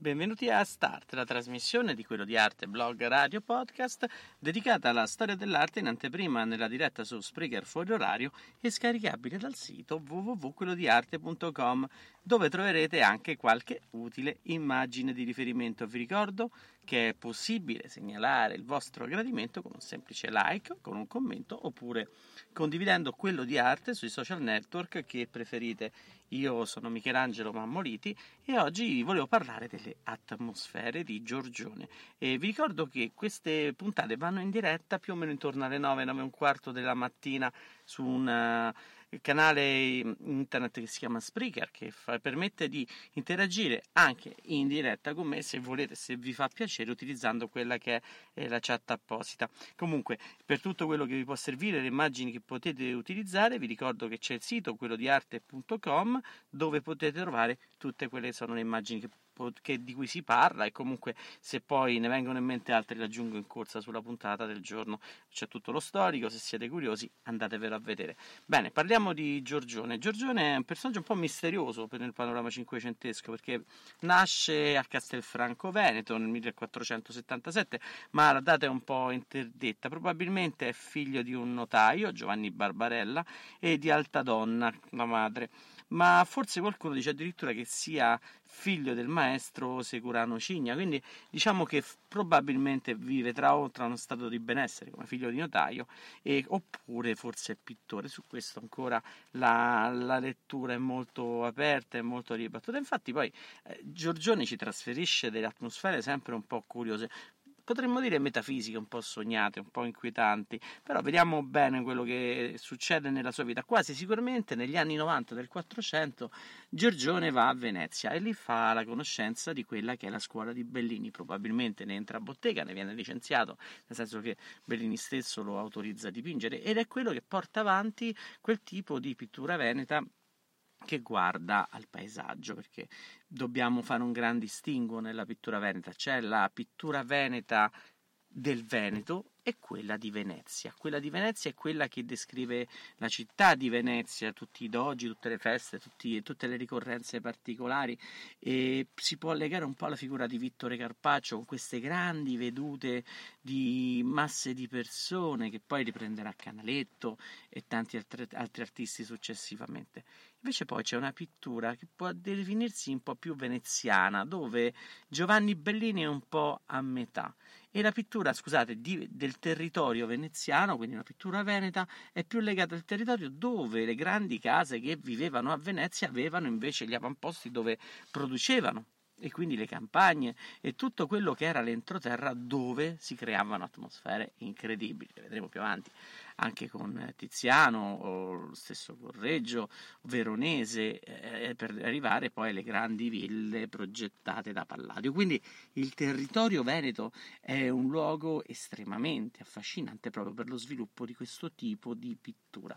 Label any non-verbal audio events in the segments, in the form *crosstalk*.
Benvenuti a Start, la trasmissione di quello di arte, blog, radio, podcast, dedicata alla storia dell'arte in anteprima nella diretta su Spreaker fuori orario e scaricabile dal sito www.quelodiarte.com dove troverete anche qualche utile immagine di riferimento. Vi ricordo che è possibile segnalare il vostro gradimento con un semplice like, con un commento oppure condividendo quello di arte sui social network che preferite. Io sono Michelangelo Mammoliti e oggi volevo parlare delle atmosfere di Giorgione. E vi ricordo che queste puntate vanno in diretta più o meno intorno alle 9, 9 e un quarto della mattina su un canale internet che si chiama Spreaker che fa, permette di interagire anche in diretta con me se volete, se vi fa piacere utilizzando quella che è la chat apposita. Comunque, per tutto quello che vi può servire, le immagini che potete utilizzare, vi ricordo che c'è il sito quello di arte.com dove potete trovare tutte quelle che sono le immagini che che, di cui si parla e comunque se poi ne vengono in mente altri li aggiungo in corsa sulla puntata del giorno. C'è tutto lo storico, se siete curiosi andatevelo a vedere. Bene, parliamo di Giorgione. Giorgione è un personaggio un po' misterioso per il panorama cinquecentesco perché nasce a Castelfranco Veneto nel 1477, ma la data è un po' interdetta. Probabilmente è figlio di un notaio, Giovanni Barbarella, e di Altadonna, la madre ma forse qualcuno dice addirittura che sia figlio del maestro Securano Cigna, quindi diciamo che f- probabilmente vive tra, tra uno stato di benessere come figlio di notaio e, oppure forse pittore, su questo ancora la, la lettura è molto aperta e molto ribattuta, infatti poi eh, Giorgione ci trasferisce delle atmosfere sempre un po' curiose, potremmo dire metafisiche, un po' sognate, un po' inquietanti, però vediamo bene quello che succede nella sua vita. Quasi sicuramente negli anni 90 del 400 Giorgione va a Venezia e lì fa la conoscenza di quella che è la scuola di Bellini, probabilmente ne entra a bottega, ne viene licenziato, nel senso che Bellini stesso lo autorizza a dipingere ed è quello che porta avanti quel tipo di pittura veneta che guarda al paesaggio, perché dobbiamo fare un gran distinguo nella pittura veneta. C'è la pittura veneta del Veneto e quella di Venezia. Quella di Venezia è quella che descrive la città di Venezia, tutti i dogi, tutte le feste, tutti, tutte le ricorrenze particolari e si può legare un po' alla figura di Vittore Carpaccio con queste grandi vedute di masse di persone che poi riprenderà Canaletto e tanti altri, altri artisti successivamente. Invece poi c'è una pittura che può definirsi un po' più veneziana, dove Giovanni Bellini è un po' a metà. E la pittura, scusate, di, del territorio veneziano, quindi una pittura veneta, è più legata al territorio dove le grandi case che vivevano a Venezia avevano invece gli avamposti dove producevano e quindi le campagne e tutto quello che era l'entroterra dove si creavano atmosfere incredibili, le vedremo più avanti anche con Tiziano o lo stesso Correggio, Veronese, eh, per arrivare poi alle grandi ville progettate da Palladio. Quindi il territorio veneto è un luogo estremamente affascinante proprio per lo sviluppo di questo tipo di pittura.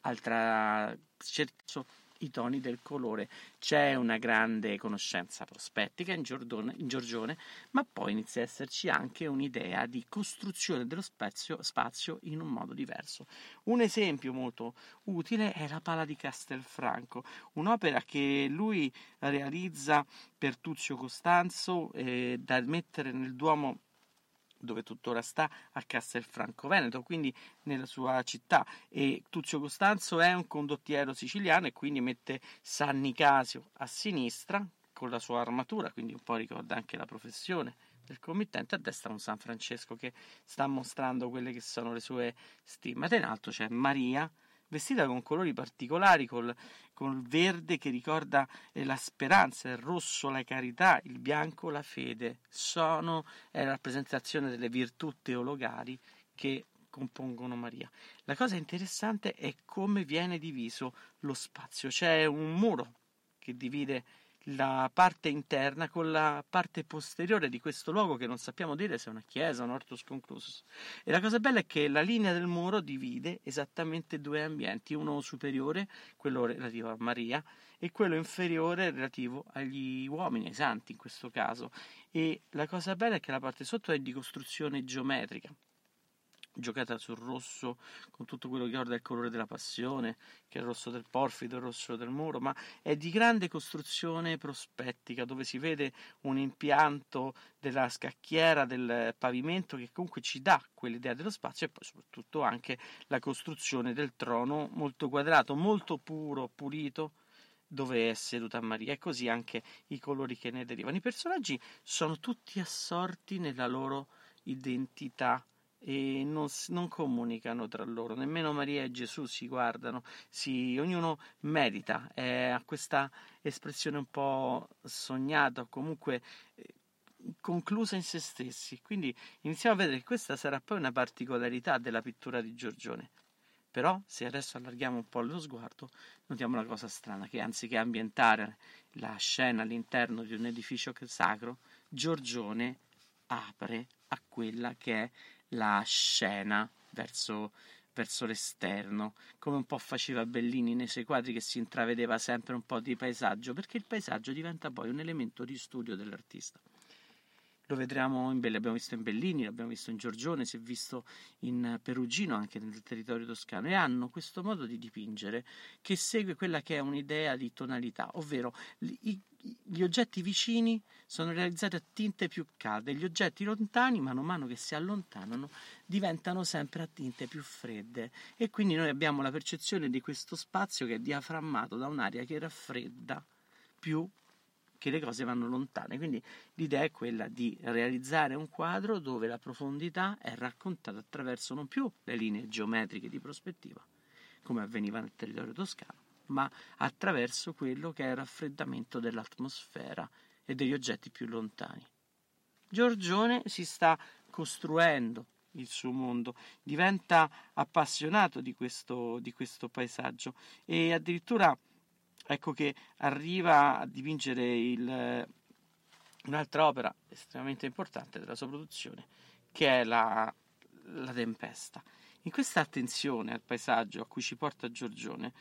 Altra certo i toni del colore. C'è una grande conoscenza prospettica in, Giordone, in Giorgione, ma poi inizia ad esserci anche un'idea di costruzione dello spazio, spazio in un modo diverso. Un esempio molto utile è la Pala di Castelfranco, un'opera che lui realizza per Tuzio Costanzo eh, da mettere nel Duomo dove tuttora sta a Castelfranco Veneto, quindi nella sua città. E Tuzio Costanzo è un condottiero siciliano e quindi mette San Nicasio a sinistra con la sua armatura, quindi un po' ricorda anche la professione del committente, a destra un San Francesco che sta mostrando quelle che sono le sue stimmate, in alto c'è Maria vestita con colori particolari, col, col verde che ricorda eh, la speranza, il rosso la carità, il bianco la fede. Sono è la rappresentazione delle virtù teologali che compongono Maria. La cosa interessante è come viene diviso lo spazio. C'è un muro che divide la parte interna con la parte posteriore di questo luogo che non sappiamo dire se è una chiesa o un ortus conclusus. E la cosa bella è che la linea del muro divide esattamente due ambienti, uno superiore, quello relativo a Maria, e quello inferiore relativo agli uomini, ai santi in questo caso. E la cosa bella è che la parte sotto è di costruzione geometrica giocata sul rosso con tutto quello che ricorda il colore della passione, che è il rosso del porfido, il rosso del muro, ma è di grande costruzione prospettica, dove si vede un impianto della scacchiera del pavimento che comunque ci dà quell'idea dello spazio e poi soprattutto anche la costruzione del trono molto quadrato, molto puro, pulito dove è seduta Maria e così anche i colori che ne derivano. I personaggi sono tutti assorti nella loro identità e non, non, comunicano tra loro, nemmeno Maria e Gesù si guardano, si, ognuno medita, eh, ha questa espressione un po' sognata, comunque eh, conclusa in se stessi. Quindi iniziamo a vedere che questa sarà poi una particolarità della pittura di Giorgione. Però, se adesso allarghiamo un po' lo sguardo, notiamo una cosa strana, che anziché ambientare la scena all'interno di un edificio sacro, Giorgione apre a quella che è la scena verso, verso l'esterno, come un po' faceva Bellini nei suoi quadri che si intravedeva sempre un po' di paesaggio, perché il paesaggio diventa poi un elemento di studio dell'artista. Lo vedremo in Belli, l'abbiamo visto in Bellini, l'abbiamo visto in Giorgione, si è visto in Perugino, anche nel territorio toscano, e hanno questo modo di dipingere che segue quella che è un'idea di tonalità, ovvero i, gli oggetti vicini sono realizzati a tinte più calde, gli oggetti lontani, mano a mano che si allontanano, diventano sempre a tinte più fredde. E quindi noi abbiamo la percezione di questo spazio che è diaframmato da un'aria che raffredda più che le cose vanno lontane. Quindi l'idea è quella di realizzare un quadro dove la profondità è raccontata attraverso non più le linee geometriche di prospettiva, come avveniva nel territorio toscano, ma attraverso quello che è il raffreddamento dell'atmosfera e degli oggetti più lontani. Giorgione si sta costruendo il suo mondo, diventa appassionato di questo, di questo paesaggio e addirittura ecco che arriva a dipingere il, un'altra opera estremamente importante della sua produzione, che è la, la Tempesta. In questa attenzione al paesaggio a cui ci porta Giorgione,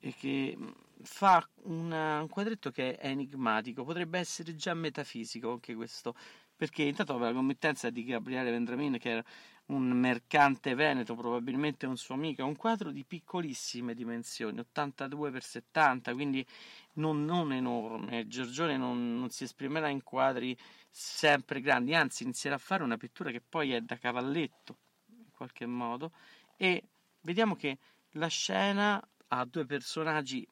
e che fa una, un quadretto che è enigmatico, potrebbe essere già metafisico anche questo, perché intanto la committenza di Gabriele Vendramin, che era un mercante veneto, probabilmente un suo amico, un quadro di piccolissime dimensioni, 82 x 70, quindi non, non enorme. Giorgione non, non, si esprimerà in quadri sempre grandi, anzi inizierà a fare una pittura che poi è da cavalletto, in qualche modo, e vediamo che la scena ha due personaggi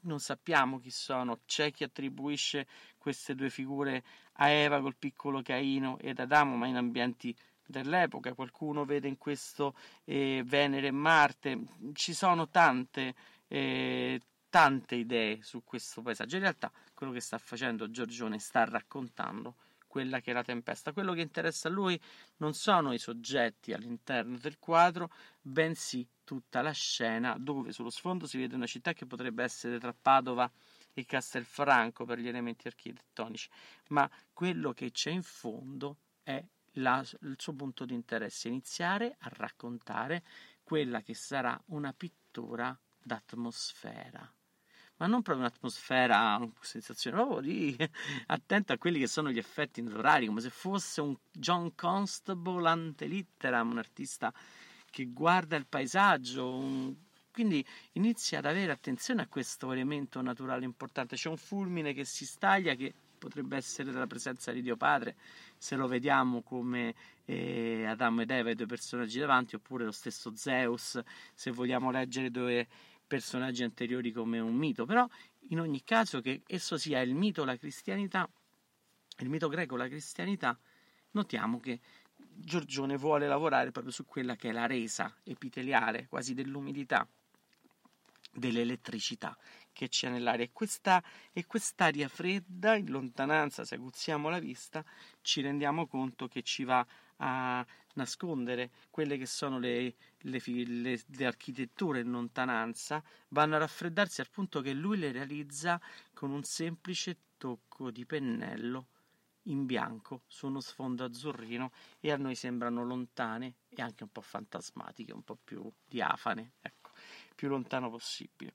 non sappiamo chi sono, c'è chi attribuisce queste due figure a Eva col piccolo Caino ed Adamo, ma in ambienti dell'epoca, qualcuno vede in questo eh, Venere e Marte, ci sono tante, eh, tante idee su questo paesaggio. In realtà quello che sta facendo Giorgione sta raccontando quella che è la tempesta. Quello che interessa a lui non sono i soggetti all'interno del quadro, bensì tutta la scena dove sullo sfondo si vede una città che potrebbe essere tra Padova e Castelfranco per gli elementi architettonici, ma quello che c'è in fondo è la, il suo punto di interesse, iniziare a raccontare quella che sarà una pittura d'atmosfera. Ma non proprio un'atmosfera, una sensazione, proprio di *laughs* attento a quelli che sono gli effetti naturali, come se fosse un John Constable ante litteram, un artista che guarda il paesaggio, un, quindi inizia ad avere attenzione a questo elemento naturale importante. C'è un fulmine che si staglia che potrebbe essere della presenza di Dio Padre, se lo vediamo come eh, Adamo ed Eva, i due personaggi davanti, oppure lo stesso Zeus, se vogliamo leggere due personaggi anteriori come un mito, però in ogni caso che esso sia il mito la cristianità, il mito greco la cristianità, notiamo che Giorgione vuole lavorare proprio su quella che è la resa epiteliale, quasi dell'umidità dell'elettricità che c'è nell'aria. E, questa, e quest'aria fredda in lontananza, se aguzziamo la vista, ci rendiamo conto che ci va a nascondere quelle che sono le, le, le, le, architetture in lontananza, vanno a raffreddarsi al punto che lui le realizza con un semplice tocco di pennello in bianco su uno sfondo azzurrino e a noi sembrano lontane e anche un po' fantasmatiche, un po' più diafane, ecco, più lontano possibile.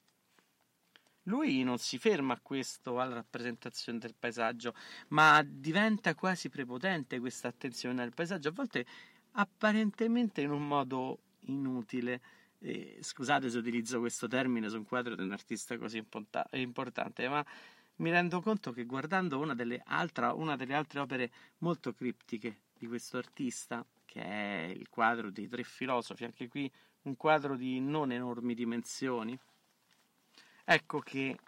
Lui non si ferma a questo, alla rappresentazione del paesaggio, ma diventa quasi prepotente questa attenzione al paesaggio, a volte apparentemente in un modo inutile. Eh, scusate se utilizzo questo termine su un quadro di un artista così imponta- importante, ma mi rendo conto che guardando una delle, altra, una delle altre opere molto criptiche di questo artista, che è il quadro dei tre filosofi, anche qui un quadro di non enormi dimensioni, ecco che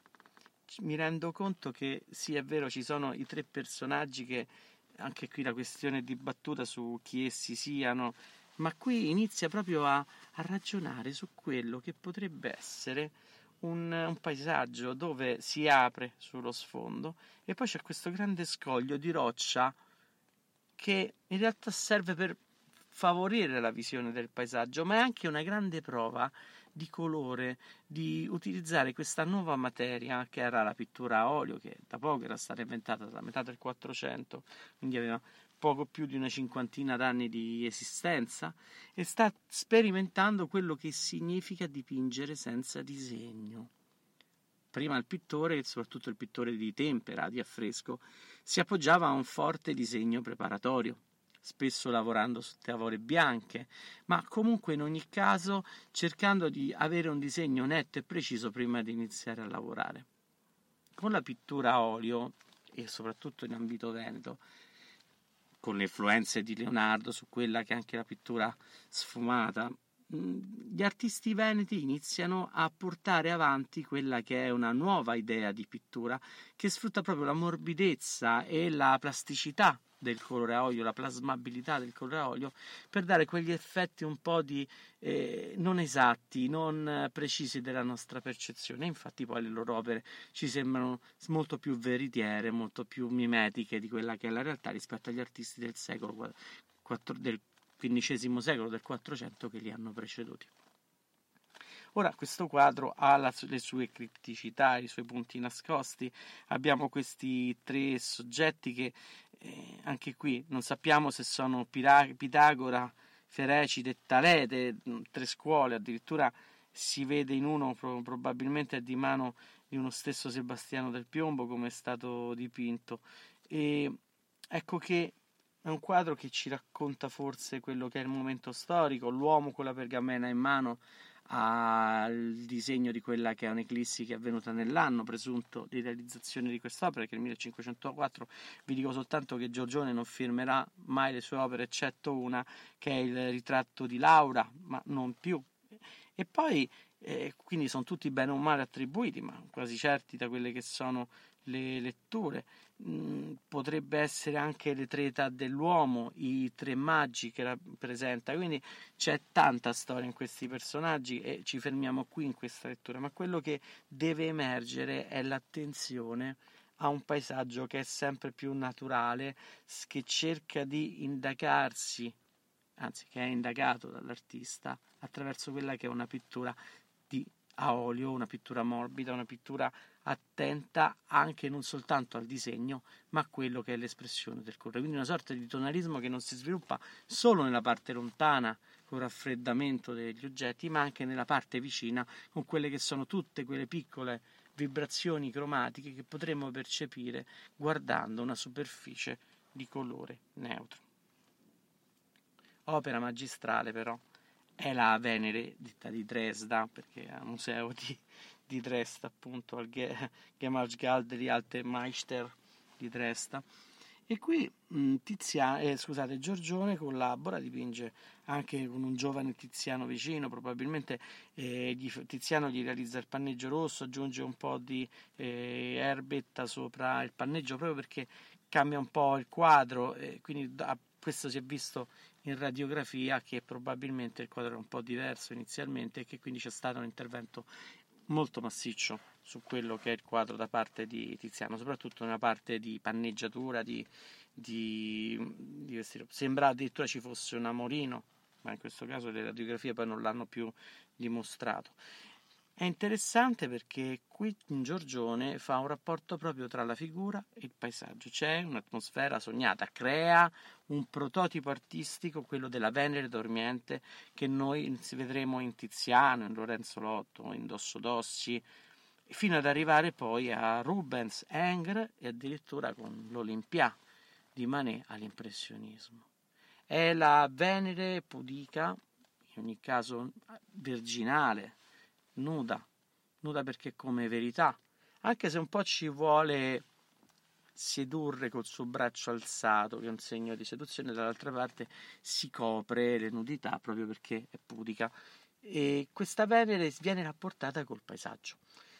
mi rendo conto che sì è vero ci sono i tre personaggi che anche qui la questione è dibattuta su chi essi siano, ma qui inizia proprio a, a ragionare su quello che potrebbe essere un, un, paesaggio dove si apre sullo sfondo e poi c'è questo grande scoglio di roccia che in realtà serve per favorire la visione del paesaggio, ma è anche una grande prova di colore, di utilizzare questa nuova materia che era la pittura a olio, che da poco era stata inventata dalla metà del 400, quindi aveva poco più di una cinquantina d'anni di esistenza e sta sperimentando quello che significa dipingere senza disegno. Prima il pittore, soprattutto il pittore di tempera, di affresco, si appoggiava a un forte disegno preparatorio, spesso lavorando su tavole bianche, ma comunque in ogni caso cercando di avere un disegno netto e preciso prima di iniziare a lavorare. Con la pittura a olio, e soprattutto in ambito veneto, con le influenze di Leonardo su quella che è anche la pittura sfumata, mm, gli artisti veneti iniziano a portare avanti quella che è una nuova idea di pittura che sfrutta proprio la morbidezza e la plasticità del colore a olio, la plasmabilità del colore a olio, per dare quegli effetti un po' di eh, non esatti, non precisi della nostra percezione. Infatti poi le loro opere ci sembrano molto più veritiere, molto più mimetiche di quella che è la realtà rispetto agli artisti del secolo del XV secolo, del 400 che li hanno preceduti. Ora questo quadro ha la, le sue cripticità, i suoi punti nascosti, abbiamo questi tre soggetti che eh, anche qui non sappiamo se sono Pira- Pitagora, Ferecide Talete, mm, tre scuole, addirittura si vede in uno pro- probabilmente di mano di uno stesso Sebastiano del Piombo come è stato dipinto. E ecco che è un quadro che ci racconta forse quello che è il momento storico, l'uomo con la pergamena in mano al disegno di quella che è un'eclissi che è avvenuta nell'anno presunto di realizzazione di quest'opera, che è il 1504. Vi dico soltanto che Giorgione non firmerà mai le sue opere, eccetto una che è il ritratto di Laura, ma non più. E poi, eh, quindi sono tutti bene o male attribuiti, ma quasi certi da quelle che sono le letture. Mm, potrebbe essere anche le tre età dell'uomo, i tre magi che rappresenta, quindi c'è tanta storia in questi personaggi e ci fermiamo qui in questa lettura, ma quello che deve emergere è l'attenzione a un paesaggio che è sempre più naturale, che cerca di indagarsi, anzi che è indagato dall'artista attraverso quella che è una pittura di a olio, una pittura morbida, una pittura attenta anche non soltanto al disegno, ma a quello che è l'espressione del colore. Quindi una sorta di tonalismo che non si sviluppa solo nella parte lontana, con raffreddamento degli oggetti, ma anche nella parte vicina, con quelle che sono tutte quelle piccole vibrazioni cromatiche che potremmo percepire guardando una superficie di colore neutro. Opera magistrale però è la Venere detta di Dresda, perché è al museo di, di Dresda, appunto, al Gemäldegalerie Alte Meister di Dresda. E qui Tiziano, eh, scusate, Giorgione collabora, dipinge anche con un giovane Tiziano vicino, probabilmente eh, Tiziano gli realizza il panneggio rosso, aggiunge un po' di eh, erbetta sopra il panneggio proprio perché cambia un po' il quadro, quindi da, questo si è visto in radiografia che probabilmente il quadro era un po' diverso inizialmente e che quindi c'è stato un intervento molto massiccio su quello che è il quadro da parte di Tiziano, soprattutto nella parte di panneggiatura, di, di, di Sembra addirittura ci fosse un amorino, ma in questo caso le radiografie poi non l'hanno più dimostrato. È interessante perché qui in Giorgione fa un rapporto proprio tra la figura e il paesaggio. C'è un'atmosfera sognata, crea un prototipo artistico, quello della Venere dormiente, che noi vedremo in Tiziano, in Lorenzo Lotto, in Dosso Dossi, fino ad arrivare poi a Rubens, Engre e addirittura con l'Olimpia di Manet all'impressionismo. È la Venere pudica, in ogni caso virginale, nuda, nuda perché come verità, anche se un po' ci vuole sedurre col suo braccio alzato, che è un segno di seduzione, dall'altra parte si copre le nudità proprio perché è pudica. E questa Venere viene rapportata col paesaggio.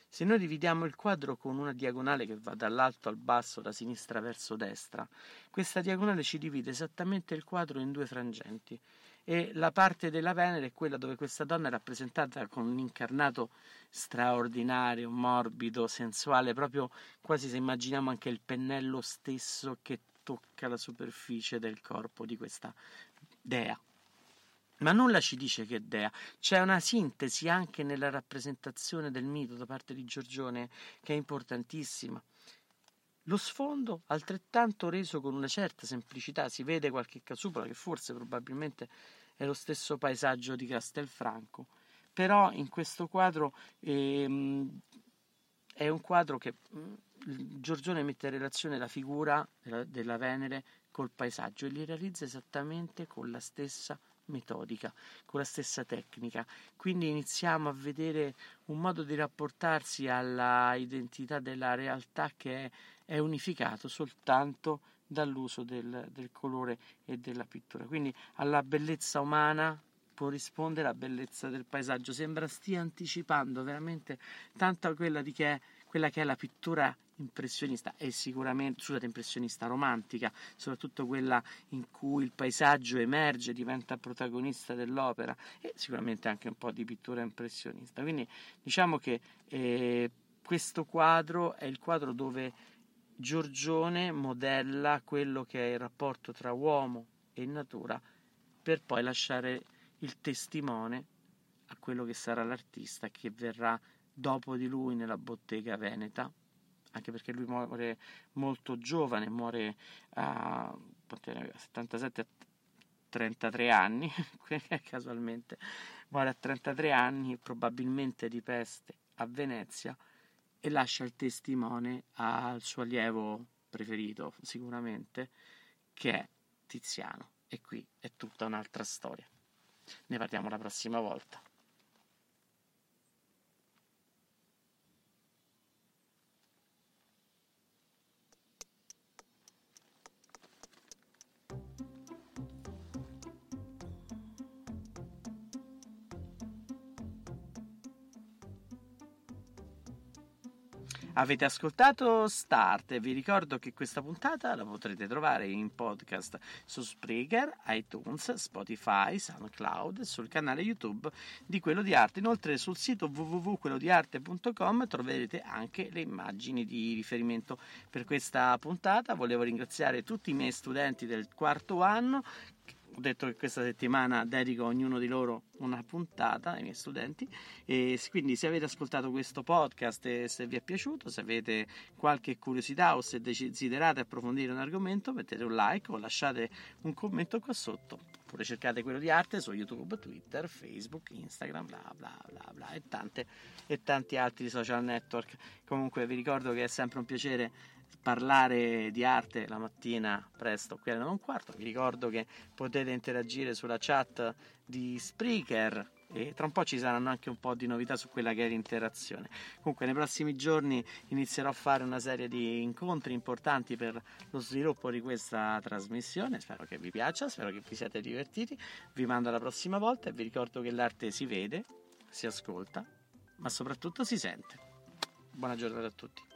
Se noi dividiamo il quadro con una diagonale che va dall'alto al basso, da sinistra verso destra, questa diagonale ci divide esattamente il quadro in due frangenti e la parte della Venere è quella dove questa donna è rappresentata con un incarnato straordinario, morbido, sensuale, proprio quasi se immaginiamo anche il pennello stesso che tocca la superficie del corpo di questa dea. Ma nulla ci dice che dea, c'è una sintesi anche nella rappresentazione del mito da parte di Giorgione che è importantissima. Lo sfondo, altrettanto reso con una certa semplicità, si vede qualche casupola che forse probabilmente è lo stesso paesaggio di Castelfranco, però in questo quadro ehm, è un quadro che mm, Giorgione mette in relazione la figura della, della Venere col paesaggio e li realizza esattamente con la stessa metodica, con la stessa tecnica. Quindi iniziamo a vedere un modo di rapportarsi alla identità della realtà che è è unificato soltanto dall'uso del, del colore e della pittura. Quindi alla bellezza umana corrisponde la bellezza del paesaggio. Sembra stia anticipando veramente tanto quella, che quella che è la pittura impressionista e sicuramente, scusate, impressionista romantica, soprattutto quella in cui il paesaggio emerge, diventa protagonista dell'opera e sicuramente anche un po' di pittura impressionista. Quindi diciamo che eh, questo quadro è il quadro dove Giorgione modella quello che è il rapporto tra uomo e natura per poi lasciare il testimone a quello che sarà l'artista che verrà dopo di lui nella bottega veneta, anche perché lui muore molto giovane, muore a 77 33 anni, *laughs* casualmente, muore a 33 anni, probabilmente di peste a Venezia e lascia il testimone al suo allievo preferito, sicuramente, che è Tiziano. E qui è tutta un'altra storia. Ne parliamo la prossima volta. Avete ascoltato Start vi ricordo che questa puntata la potrete trovare in podcast su Spreaker, iTunes, Spotify, SoundCloud sul canale YouTube di Quello di Arte. Inoltre sul sito www.quellodiarte.com troverete anche le immagini di riferimento per questa puntata. Volevo ringraziare tutti i miei studenti del quarto anno ho detto che questa settimana dedico a ognuno di loro una puntata ai miei studenti. E quindi se avete ascoltato questo podcast e se vi è piaciuto, se avete qualche curiosità o se desiderate approfondire un argomento mettete un like o lasciate un commento qua sotto. Oppure cercate quello di arte su YouTube, Twitter, Facebook, Instagram, bla bla bla bla e, tante, e tanti altri social network. Comunque vi ricordo che è sempre un piacere parlare di arte la mattina presto qui alle 9 un quarto. Vi ricordo che potete interagire sulla chat di Spreaker e tra un po' ci saranno anche un po' di novità su quella che è l'interazione. Comunque nei prossimi giorni inizierò a fare una serie di incontri importanti per lo sviluppo di questa trasmissione. Spero che vi piaccia, spero che vi siate divertiti. Vi mando alla prossima volta e vi ricordo che l'arte si vede, si ascolta, ma soprattutto si sente. Buona giornata a tutti.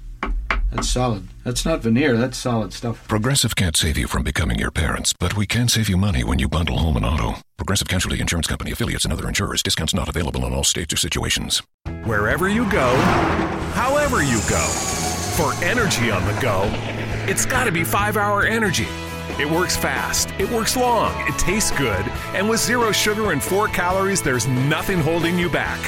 That's solid. That's not veneer, that's solid stuff. Progressive can't save you from becoming your parents, but we can save you money when you bundle home and auto. Progressive Casualty Insurance Company affiliates and other insurers. Discounts not available in all states or situations. Wherever you go, however you go, for energy on the go, it's got to be 5 Hour Energy. It works fast, it works long, it tastes good, and with zero sugar and 4 calories, there's nothing holding you back.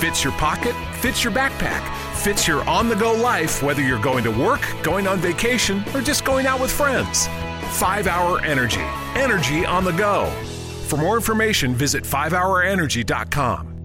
Fits your pocket, fits your backpack, fits your on the go life, whether you're going to work, going on vacation, or just going out with friends. 5 Hour Energy. Energy on the go. For more information, visit 5hourenergy.com.